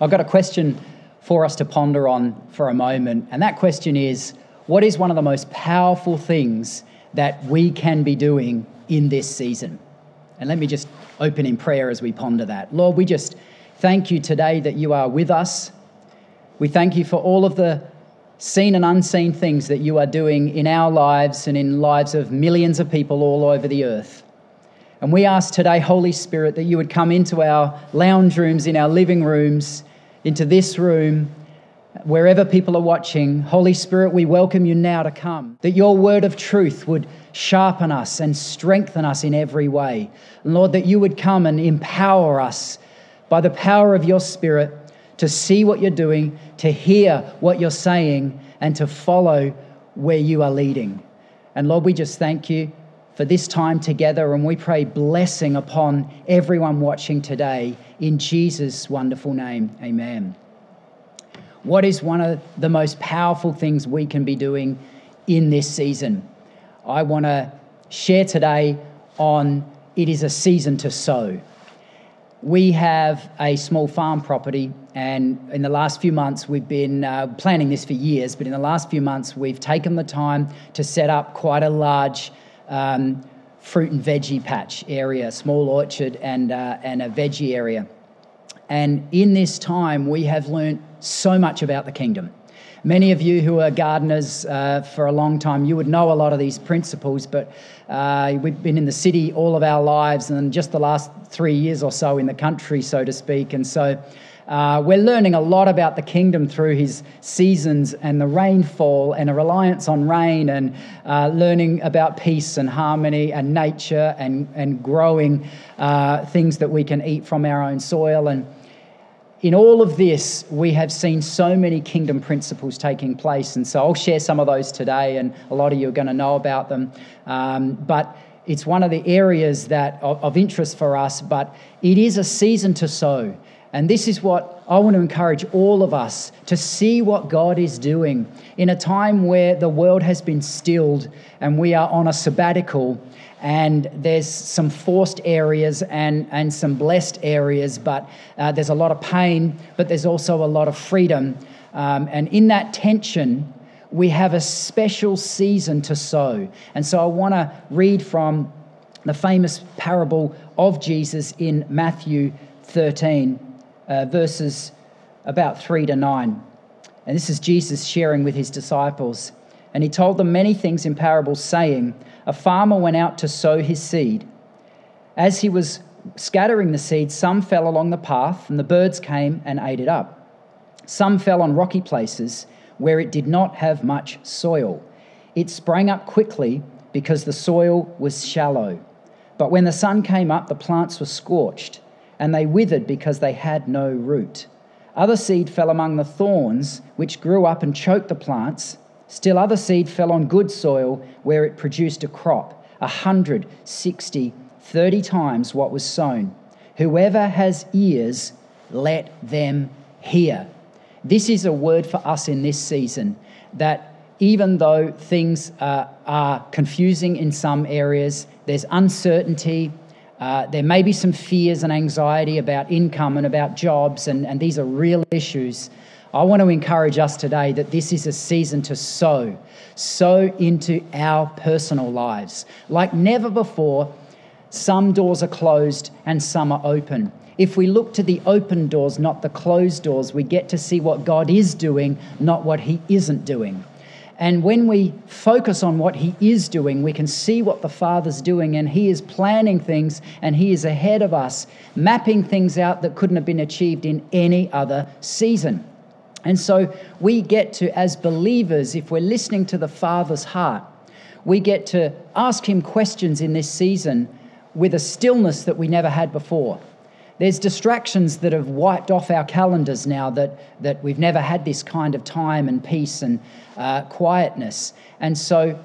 I've got a question for us to ponder on for a moment, and that question is what is one of the most powerful things that we can be doing in this season? And let me just open in prayer as we ponder that. Lord, we just thank you today that you are with us. We thank you for all of the seen and unseen things that you are doing in our lives and in lives of millions of people all over the earth. And we ask today, Holy Spirit, that you would come into our lounge rooms, in our living rooms, into this room, wherever people are watching. Holy Spirit, we welcome you now to come, that your word of truth would sharpen us and strengthen us in every way. And Lord, that you would come and empower us by the power of your Spirit to see what you're doing, to hear what you're saying, and to follow where you are leading. And Lord, we just thank you for this time together, and we pray blessing upon everyone watching today in Jesus' wonderful name. Amen. What is one of the most powerful things we can be doing in this season? I want to share today on it is a season to sow. We have a small farm property, and in the last few months, we've been uh, planning this for years, but in the last few months, we've taken the time to set up quite a large um, fruit and veggie patch area, small orchard and, uh, and a veggie area. And in this time, we have learnt so much about the kingdom. Many of you who are gardeners uh, for a long time, you would know a lot of these principles, but uh, we've been in the city all of our lives and just the last three years or so in the country, so to speak. And so uh, we're learning a lot about the kingdom through his seasons and the rainfall and a reliance on rain and uh, learning about peace and harmony and nature and, and growing uh, things that we can eat from our own soil. And in all of this, we have seen so many kingdom principles taking place. And so I'll share some of those today, and a lot of you are going to know about them. Um, but it's one of the areas that of, of interest for us, but it is a season to sow. And this is what I want to encourage all of us to see what God is doing in a time where the world has been stilled and we are on a sabbatical and there's some forced areas and, and some blessed areas, but uh, there's a lot of pain, but there's also a lot of freedom. Um, and in that tension, we have a special season to sow. And so I want to read from the famous parable of Jesus in Matthew 13 uh, verses about 3 to 9. And this is Jesus sharing with his disciples. And he told them many things in parables, saying, A farmer went out to sow his seed. As he was scattering the seed, some fell along the path, and the birds came and ate it up. Some fell on rocky places where it did not have much soil. It sprang up quickly because the soil was shallow. But when the sun came up, the plants were scorched and they withered because they had no root. Other seed fell among the thorns, which grew up and choked the plants. Still, other seed fell on good soil, where it produced a crop, a hundred, sixty, thirty times what was sown. Whoever has ears, let them hear. This is a word for us in this season that even though things uh, are confusing in some areas, there's uncertainty, uh, there may be some fears and anxiety about income and about jobs, and, and these are real issues. I want to encourage us today that this is a season to sow, sow into our personal lives. Like never before, some doors are closed and some are open. If we look to the open doors, not the closed doors, we get to see what God is doing, not what He isn't doing. And when we focus on what He is doing, we can see what the Father's doing, and He is planning things and He is ahead of us, mapping things out that couldn't have been achieved in any other season. And so we get to, as believers, if we're listening to the Father's heart, we get to ask Him questions in this season with a stillness that we never had before. There's distractions that have wiped off our calendars now that, that we've never had this kind of time and peace and uh, quietness. And so,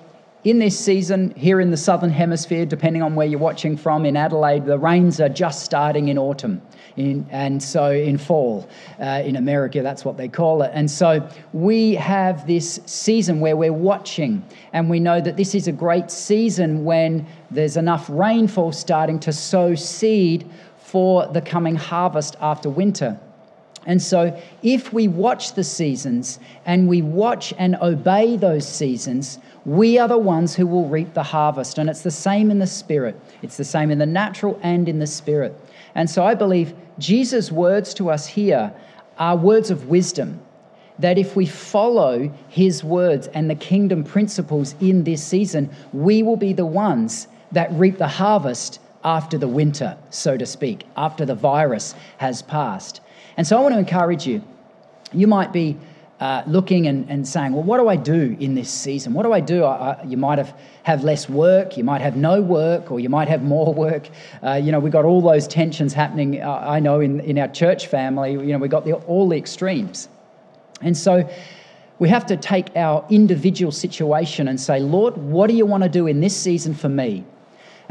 in this season, here in the southern hemisphere, depending on where you're watching from, in Adelaide, the rains are just starting in autumn. In, and so in fall uh, in America, that's what they call it. And so we have this season where we're watching, and we know that this is a great season when there's enough rainfall starting to sow seed for the coming harvest after winter. And so, if we watch the seasons and we watch and obey those seasons, we are the ones who will reap the harvest. And it's the same in the spirit, it's the same in the natural and in the spirit. And so, I believe Jesus' words to us here are words of wisdom. That if we follow his words and the kingdom principles in this season, we will be the ones that reap the harvest after the winter, so to speak, after the virus has passed. And so I want to encourage you. You might be uh, looking and, and saying, well, what do I do in this season? What do I do? I, I, you might have, have less work, you might have no work, or you might have more work. Uh, you know, we've got all those tensions happening, uh, I know, in, in our church family. You know, we've got the, all the extremes. And so we have to take our individual situation and say, Lord, what do you want to do in this season for me?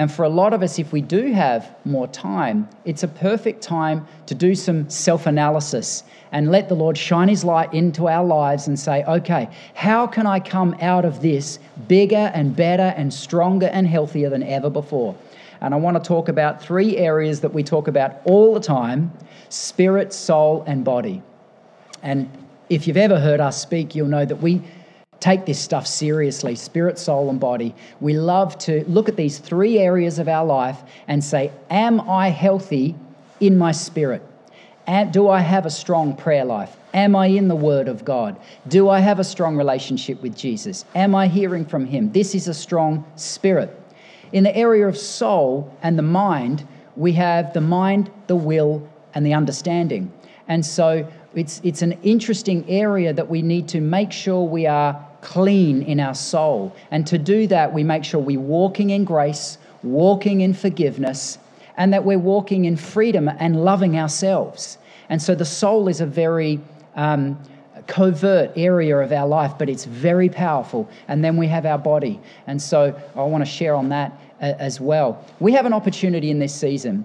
And for a lot of us, if we do have more time, it's a perfect time to do some self analysis and let the Lord shine His light into our lives and say, okay, how can I come out of this bigger and better and stronger and healthier than ever before? And I want to talk about three areas that we talk about all the time spirit, soul, and body. And if you've ever heard us speak, you'll know that we take this stuff seriously spirit, soul, and body. We love to look at these three areas of our life and say, Am I healthy in my spirit? Do I have a strong prayer life? Am I in the Word of God? Do I have a strong relationship with Jesus? Am I hearing from Him? This is a strong spirit. In the area of soul and the mind, we have the mind, the will, and the understanding. And so it's, it's an interesting area that we need to make sure we are clean in our soul. And to do that, we make sure we're walking in grace, walking in forgiveness, and that we're walking in freedom and loving ourselves. And so the soul is a very um, covert area of our life, but it's very powerful. And then we have our body. And so I want to share on that uh, as well. We have an opportunity in this season,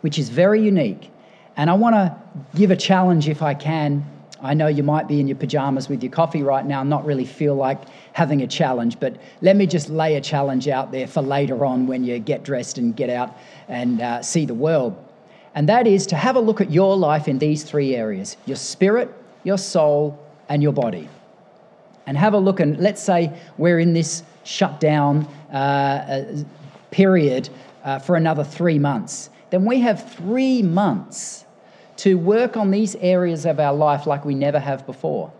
which is very unique. And I want to give a challenge if I can I know you might be in your pajamas with your coffee right now and not really feel like having a challenge, but let me just lay a challenge out there for later on when you get dressed and get out and uh, see the world. And that is to have a look at your life in these three areas your spirit, your soul, and your body. And have a look, and let's say we're in this shutdown uh, uh, period uh, for another three months. Then we have three months to work on these areas of our life like we never have before.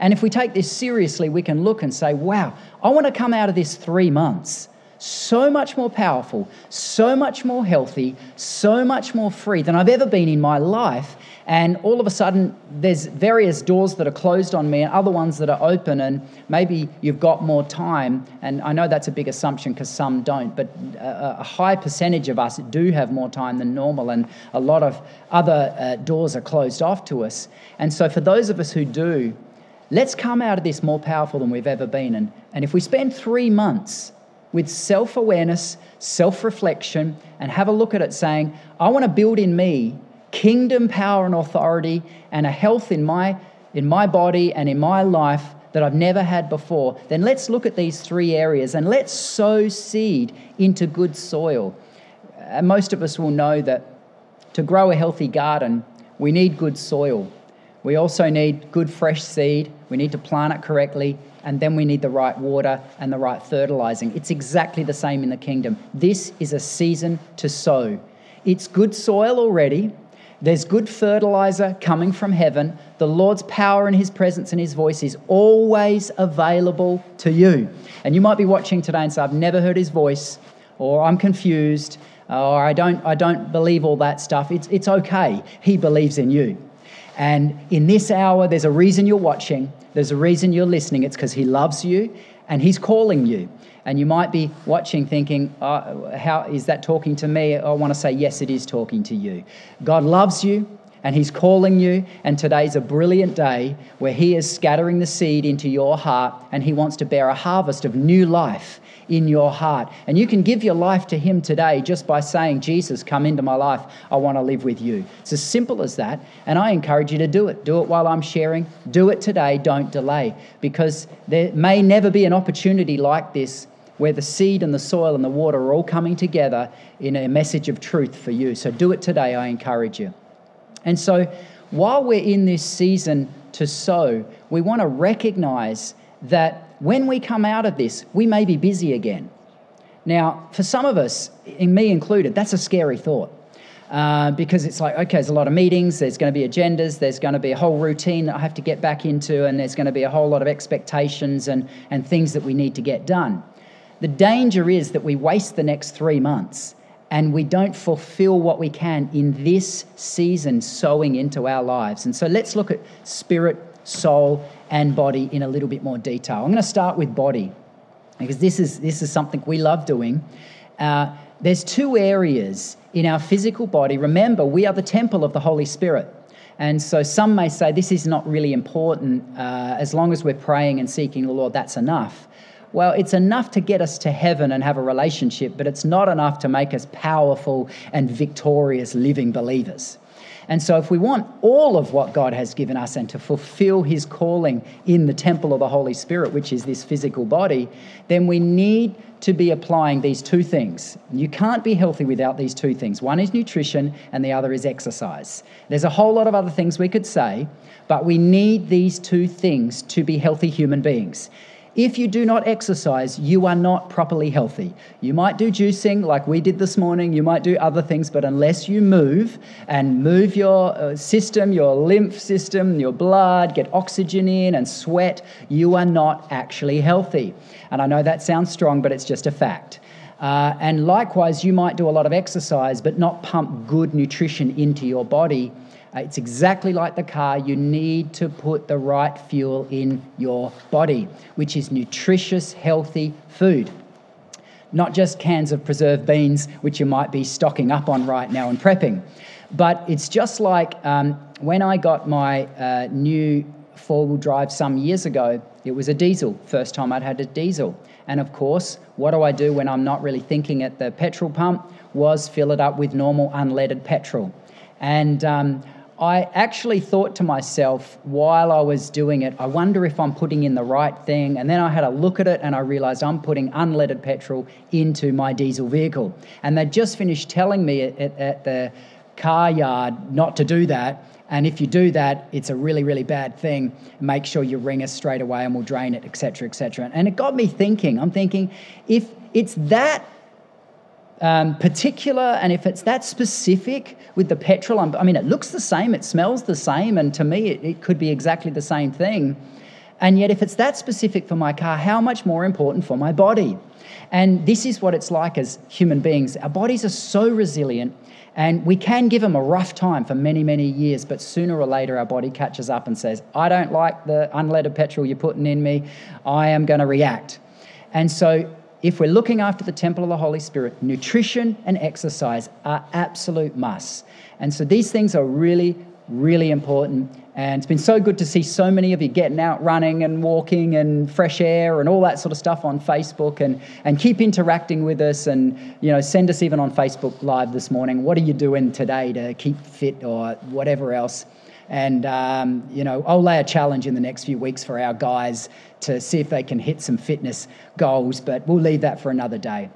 And if we take this seriously, we can look and say, wow, I want to come out of this three months so much more powerful, so much more healthy, so much more free than I've ever been in my life. And all of a sudden there's various doors that are closed on me and other ones that are open and maybe you've got more time. And i know that's a big assumption because some don't but a, high percentage of us do have more time than normal and a lot of other uh, doors are closed off to us. And so for those of us who do let's come out of this more powerful than we've ever been. And, and if we spend three months with self awareness, self reflection, and have a look at it saying, I want to build in me kingdom power and authority and a health in my, in my body and in my life that I've never had before, then let's look at these three areas and let's sow seed into good soil. And most of us will know that to grow a healthy garden, we need good soil. We also need good fresh seed. We need to plant it correctly, and then we need the right water and the right fertilizing. It's exactly the same in the kingdom. This is a season to sow. It's good soil already, there's good fertilizer coming from heaven. The Lord's power and His presence and His voice is always available to you. And you might be watching today and say, I've never heard His voice, or I'm confused, or I don't, I don't believe all that stuff. It's, it's okay. He believes in you. And in this hour, there's a reason you're watching, there's a reason you're listening. It's because He loves you and He's calling you. And you might be watching thinking, oh, How is that talking to me? I want to say, Yes, it is talking to you. God loves you and He's calling you. And today's a brilliant day where He is scattering the seed into your heart and He wants to bear a harvest of new life in your heart. And you can give your life to Him today just by saying, Jesus, come into my life. I want to live with you. It's as simple as that. And I encourage you to do it. Do it while I'm sharing. Do it today. Don't delay because there may never be an opportunity like this where the seed and the soil and the water are all coming together in a message of truth for you. So do it today. I encourage you. And so while we're in this season to sow, we want to recognize that when we come out of this, we may be busy again. Now, for some of us, me included, that's a scary thought. Uh, because it's like, okay, there's a lot of meetings, there's going to be agendas, there's going to be a whole routine that I have to get back into, and there's going to be a whole lot of expectations and, and things that we need to get done. The danger is that we waste the next three months and we don't fulfill what we can in this season sowing into our lives. And so let's look at spirit, soul, and body in a little bit more detail. I'm going to start with body because this is, this is something we love doing. Uh, there's two areas in our physical body. Remember, we are the temple of the Holy Spirit. And so some may say this is not really important. Uh, as long as we're praying and seeking the Lord, that's enough. Well, it's enough to get us to heaven and have a relationship, but it's not enough to make us powerful and victorious living believers. And so, if we want all of what God has given us and to fulfill His calling in the temple of the Holy Spirit, which is this physical body, then we need to be applying these two things. You can't be healthy without these two things. One is nutrition, and the other is exercise. There's a whole lot of other things we could say, but we need these two things to be healthy human beings. If you do not exercise, you are not properly healthy. You might do juicing like we did this morning, you might do other things, but unless you move and move your uh, system, your lymph system, your blood, get oxygen in and sweat, you are not actually healthy. And I know that sounds strong, but it's just a fact. Uh, and likewise, you might do a lot of exercise, but not pump good nutrition into your body it's exactly like the car. You need to put the right fuel in your body, which is nutritious, healthy food. Not just cans of preserved beans, which you might be stocking up on right now and prepping. But it's just like um, when I got my uh, new four wheel drive some years ago, it was a diesel, first time I'd had a diesel. And of course, what do I do when I'm not really thinking at the petrol pump? Was fill it up with normal unleaded petrol. And um, I actually thought to myself while I was doing it, I wonder if I'm putting in the right thing. And then I had a look at it and I realized I'm putting unleaded petrol into my diesel vehicle. And they just finished telling me at, at, at the car yard not to do that. And if you do that, it's a really, really bad thing. Make sure you ring us straight away and we'll drain it, etc., etc. And it got me thinking. I'm thinking, if it's that um, particular and if it's that specific with the petrol, I'm, i mean, it looks the same, it smells the same, and to me, it, it could be exactly the same thing. And yet, if it's that specific for my car, how much more important for my body? And this is what it's like as human beings. Our bodies are so resilient, and we can give them a rough time for many, many years, but sooner or later, our body catches up and says, I don't like the unleaded petrol you're putting in me. I am going to react. And so, if we're looking after the temple of the Holy Spirit, nutrition and exercise are absolute musts. And so these things are really, really important. And it's been so good to see so many of you getting out running and walking and fresh air and all that sort of stuff on Facebook and, and keep interacting with us and you know send us even on Facebook Live this morning. What are you doing today to keep fit or whatever else? And, um, you know, I'll lay a challenge in the next few weeks for our guys to see if they can hit some fitness goals, but we'll leave that for another day.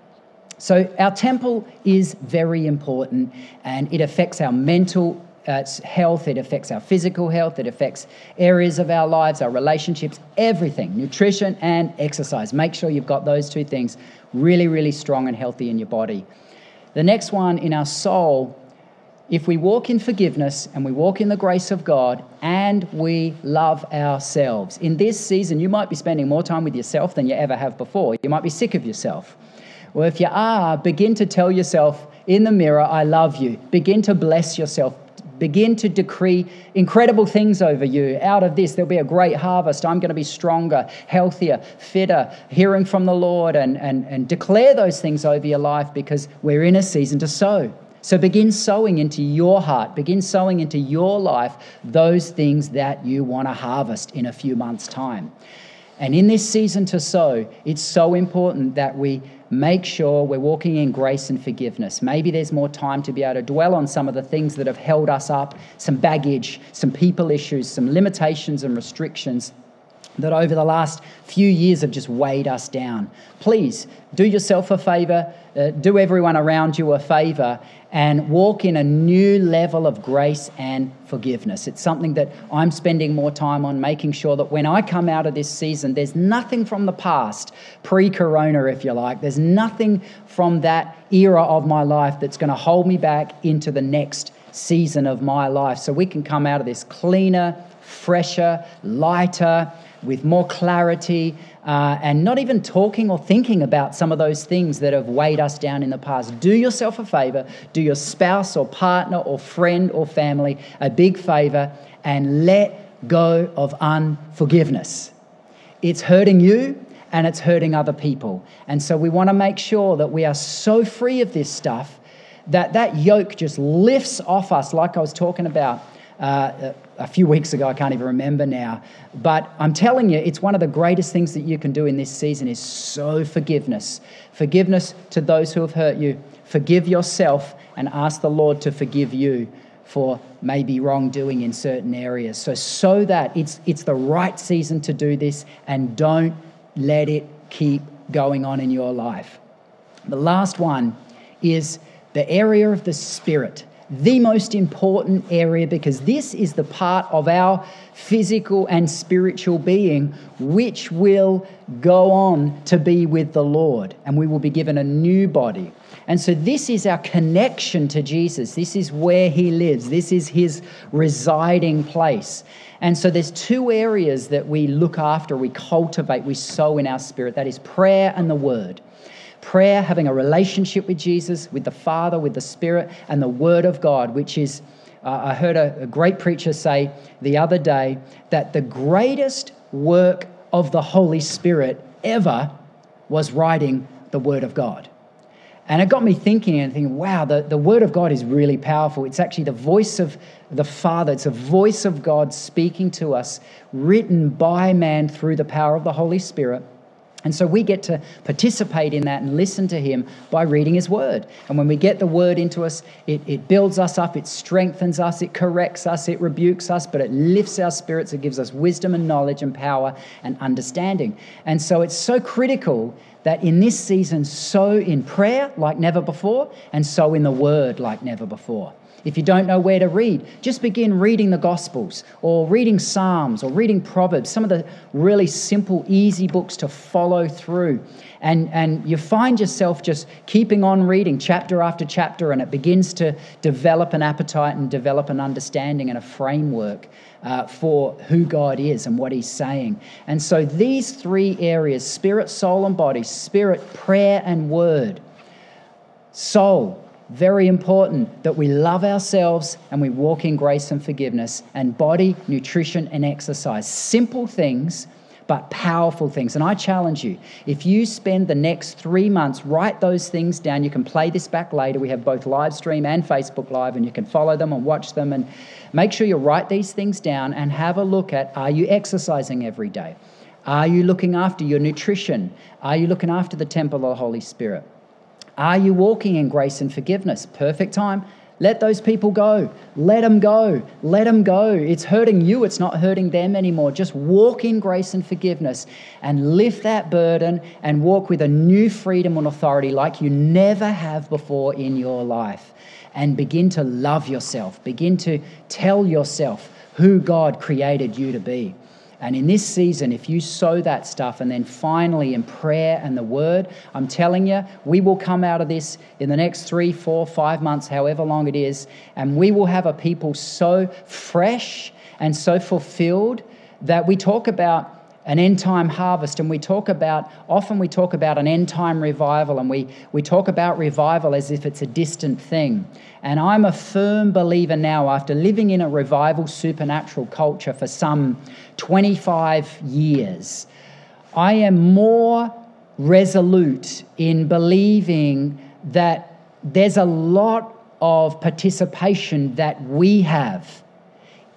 So, our temple is very important and it affects our mental uh, health, it affects our physical health, it affects areas of our lives, our relationships, everything nutrition and exercise. Make sure you've got those two things really, really strong and healthy in your body. The next one in our soul if we walk in forgiveness and we walk in the grace of God and we love ourselves. In this season, you might be spending more time with yourself than you ever have before. You might be sick of yourself. Well, if you are, begin to tell yourself in the mirror, I love you. Begin to bless yourself. begin to decree incredible things over you. Out of this, there'll be a great harvest. I'm going to be stronger, healthier, fitter, hearing from the Lord, and, and, and declare those things over your life because we're in a season to sow. So begin sowing into your heart, begin sowing into your life those things that you want to harvest in a few months' time. And in this season to sow, it's so important that we make sure we're walking in grace and forgiveness. Maybe there's more time to be able to dwell on some of the things that have held us up, some baggage, some people issues, some limitations and restrictions that over the last few years have just weighed us down. Please do yourself a favor, uh, do everyone around you a favor, and walk in a new level of grace and forgiveness. It's something that I'm spending more time on, making sure that when I come out of this season, there's nothing from the past, pre corona, if you like, there's nothing from that era of my life that's going to hold me back into the next season of my life. So we can come out of this cleaner, fresher, lighter with more clarity, uh, and not even talking or thinking about some of those things that have weighed us down in the past. Do yourself a favor, do your spouse or partner or friend or family a big favor, and let go of unforgiveness. It's hurting you and it's hurting other people. And so we want to make sure that we are so free of this stuff that that yoke just lifts off us, like I was talking about uh, a few weeks ago. I can't even remember now. But I'm telling you, it's one of the greatest things that you can do in this season is sow forgiveness. Forgiveness to those who have hurt you. Forgive yourself and ask the Lord to forgive you for maybe wrongdoing in certain areas. So, so that it's, it's the right season to do this and don't let it keep going on in your life. The last one is the area of the Spirit the most important area because this is the part of our physical and spiritual being which will go on to be with the Lord and we will be given a new body. And so, this is our connection to Jesus. This is where he lives. This is his residing place. And so, there's two areas that we look after, we cultivate, we sow in our spirit that is prayer and the word prayer, having a relationship with Jesus, with the Father, with the Spirit, and the Word of God, which is, uh, I heard a, a great preacher say the other day that the greatest work of the Holy Spirit ever was writing the Word of God. And it got me thinking and thinking, wow, the, the Word of God is really powerful. It's actually the voice of the Father, it's a voice of God speaking to us, written by man through the power of the Holy Spirit. And so we get to participate in that and listen to him by reading his word. And when we get the word into us, it, it builds us up, it strengthens us, it corrects us, it rebukes us, but it lifts our spirits, it gives us wisdom and knowledge and power and understanding. And so it's so critical that in this season, sow in prayer like never before, and sow in the word like never before. If you don't know where to read, just begin reading the Gospels or reading Psalms or reading Proverbs, some of the really simple, easy books to follow through. And, and you find yourself just keeping on reading chapter after chapter, and it begins to develop an appetite and develop an understanding and a framework uh, for who God is and what He's saying. And so these three areas spirit, soul, and body spirit, prayer, and word. Soul, very important that we love ourselves and we walk in grace and forgiveness, and body, nutrition, and exercise. Simple things, but powerful things. And I challenge you if you spend the next three months, write those things down. You can play this back later. We have both live stream and Facebook Live, and you can follow them and watch them. And make sure you write these things down and have a look at are you exercising every day? Are you looking after your nutrition? Are you looking after the temple of the Holy Spirit? Are you walking in grace and forgiveness? Perfect time. Let those people go. Let them go. Let them go. It's hurting you, it's not hurting them anymore. Just walk in grace and forgiveness and lift that burden and walk with a new freedom and authority like you never have before in your life. And begin to love yourself. Begin to tell yourself who God created you to be. And in this season, if you sow that stuff and then finally in prayer and the word, I'm telling you, we will come out of this in the next three, four, five months, however long it is, and we will have a people so fresh and so fulfilled that we talk about an end time harvest. And we talk about often we talk about an end time revival and we, we talk about revival as if it's a distant thing. And i'm a firm believer now after living in a revival supernatural culture for some 25 years i am more resolute in believing that there's a lot of participation that we have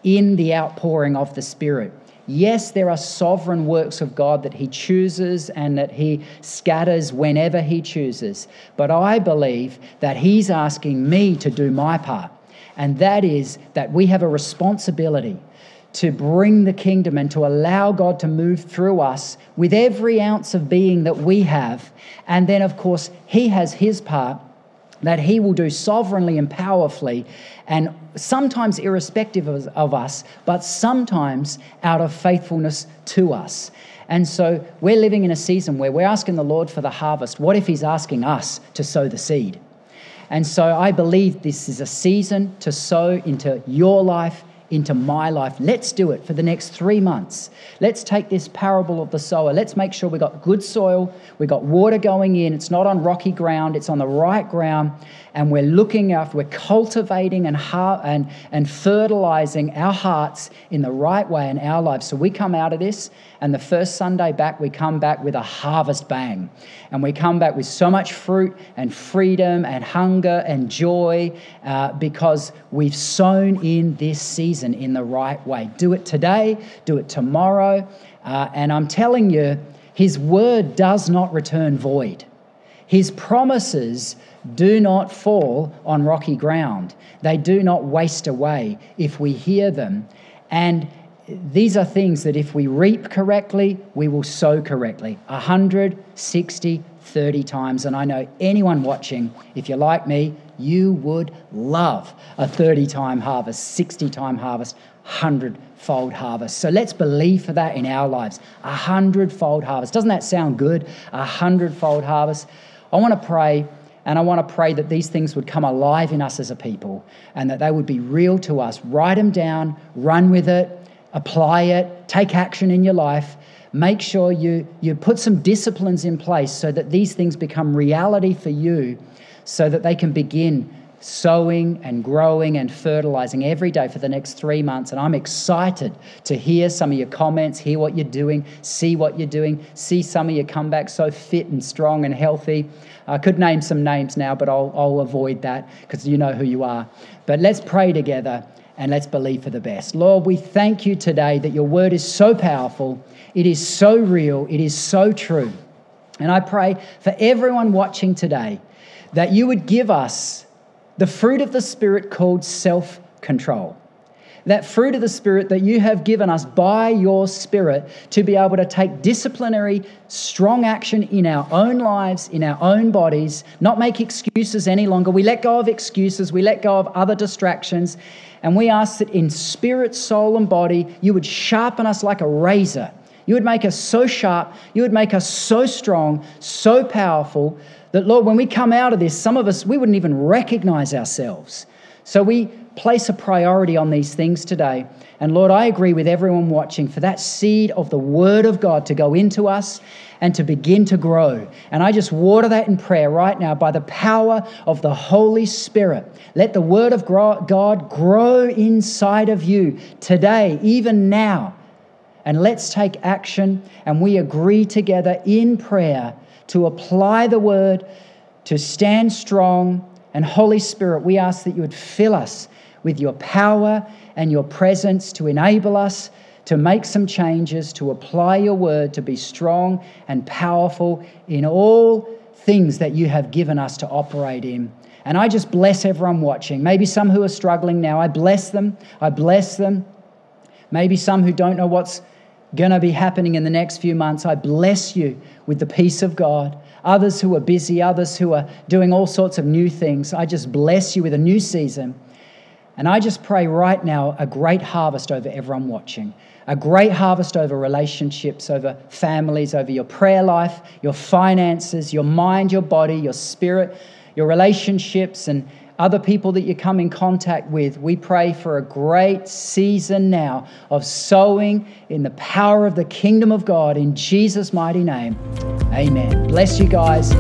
in the outpouring of the spirit Yes, there are sovereign works of God that He chooses and that He scatters whenever He chooses. But I believe that He's asking me to do my part. And that is that we have a responsibility to bring the kingdom and to allow God to move through us with every ounce of being that we have. And then, of course, He has His part that He will do sovereignly and powerfully, and sometimes irrespective of, of, us, but sometimes out of faithfulness to us. And so we're living in a season where we're asking the Lord for the harvest. What if He's asking us to sow the seed? And so I believe this is a season to sow into your life into my life. Let's do it for the next three months. Let's take this parable of the sower. Let's make sure we got good soil, we got water going in. It's not on rocky ground, it's on the right ground. And we're looking after, we're cultivating and, heart, and, and fertilizing our hearts in the right way in our lives. So we come out of this, and the first Sunday back, we come back with a harvest bang. And we come back with so much fruit and freedom and hunger and joy uh, because we've sown in this season in the right way. Do it today, do it tomorrow. Uh, and I'm telling you, His word does not return void. His promises do not fall on rocky ground, they do not waste away if we hear them. And these are things that if we reap correctly, we will sow correctly 160, 30 times. And I know anyone watching, if you're like me, you would love a 30 time harvest, 60 time harvest, 100 fold harvest. So let's believe for that in our lives. A hundred-fold harvest. Doesn't that sound good? A hundred-fold harvest. I want to pray, and I want to pray that these things would come alive in us as a people and that they would be real to us. Write them down, run with it, apply it, take action in your life. Make sure you, you put some disciplines in place so that these things become reality for you so that they can begin sowing and growing and fertilizing every day for the next three months. And I'm excited to hear some of your comments, hear what you're doing, see what you're doing, see some of you come back so fit and strong and healthy. I could name some names now, but I'll, I'll avoid that because you know who you are. But let's pray together and let's believe for the best. Lord, we thank you today that your word is so powerful, it is so real, it is so true. And I pray for everyone watching today that you would give us the fruit of the Spirit called self control. That fruit of the Spirit that you have given us by your Spirit to be able to take disciplinary, strong action in our own lives, in our own bodies, not make excuses any longer. We let go of excuses, we let go of other distractions, and we ask that in spirit, soul, and body, you would sharpen us like a razor. You would make us so sharp, you would make us so strong, so powerful that, Lord, when we come out of this, some of us, we wouldn't even recognize ourselves. So we place a priority on these things today. And Lord, I agree with everyone watching for that seed of the Word of God to go into us and to begin to grow. And I just water that in prayer right now by the power of the Holy Spirit. Let the Word of God grow inside of you today, even now. And let's take action and we agree together in prayer to apply the word, to stand strong. And Holy Spirit, we ask that you would fill us with your power and your presence to enable us to make some changes, to apply your word, to be strong and powerful in all things that you have given us to operate in. And I just bless everyone watching. Maybe some who are struggling now, I bless them. I bless them. Maybe some who don't know what's going to be happening in the next few months. I bless you with the peace of God. Others who are busy, others who are doing all sorts of new things, I just bless you with a new season. And I just pray right now a great harvest over everyone watching, a great harvest over relationships, over families, over your prayer life, your finances, your mind, your body, your spirit, your relationships, and other people that you come in contact with. We pray for a great season now of sowing in the power of the kingdom of God in Jesus' mighty name. Amen. Bless you guys.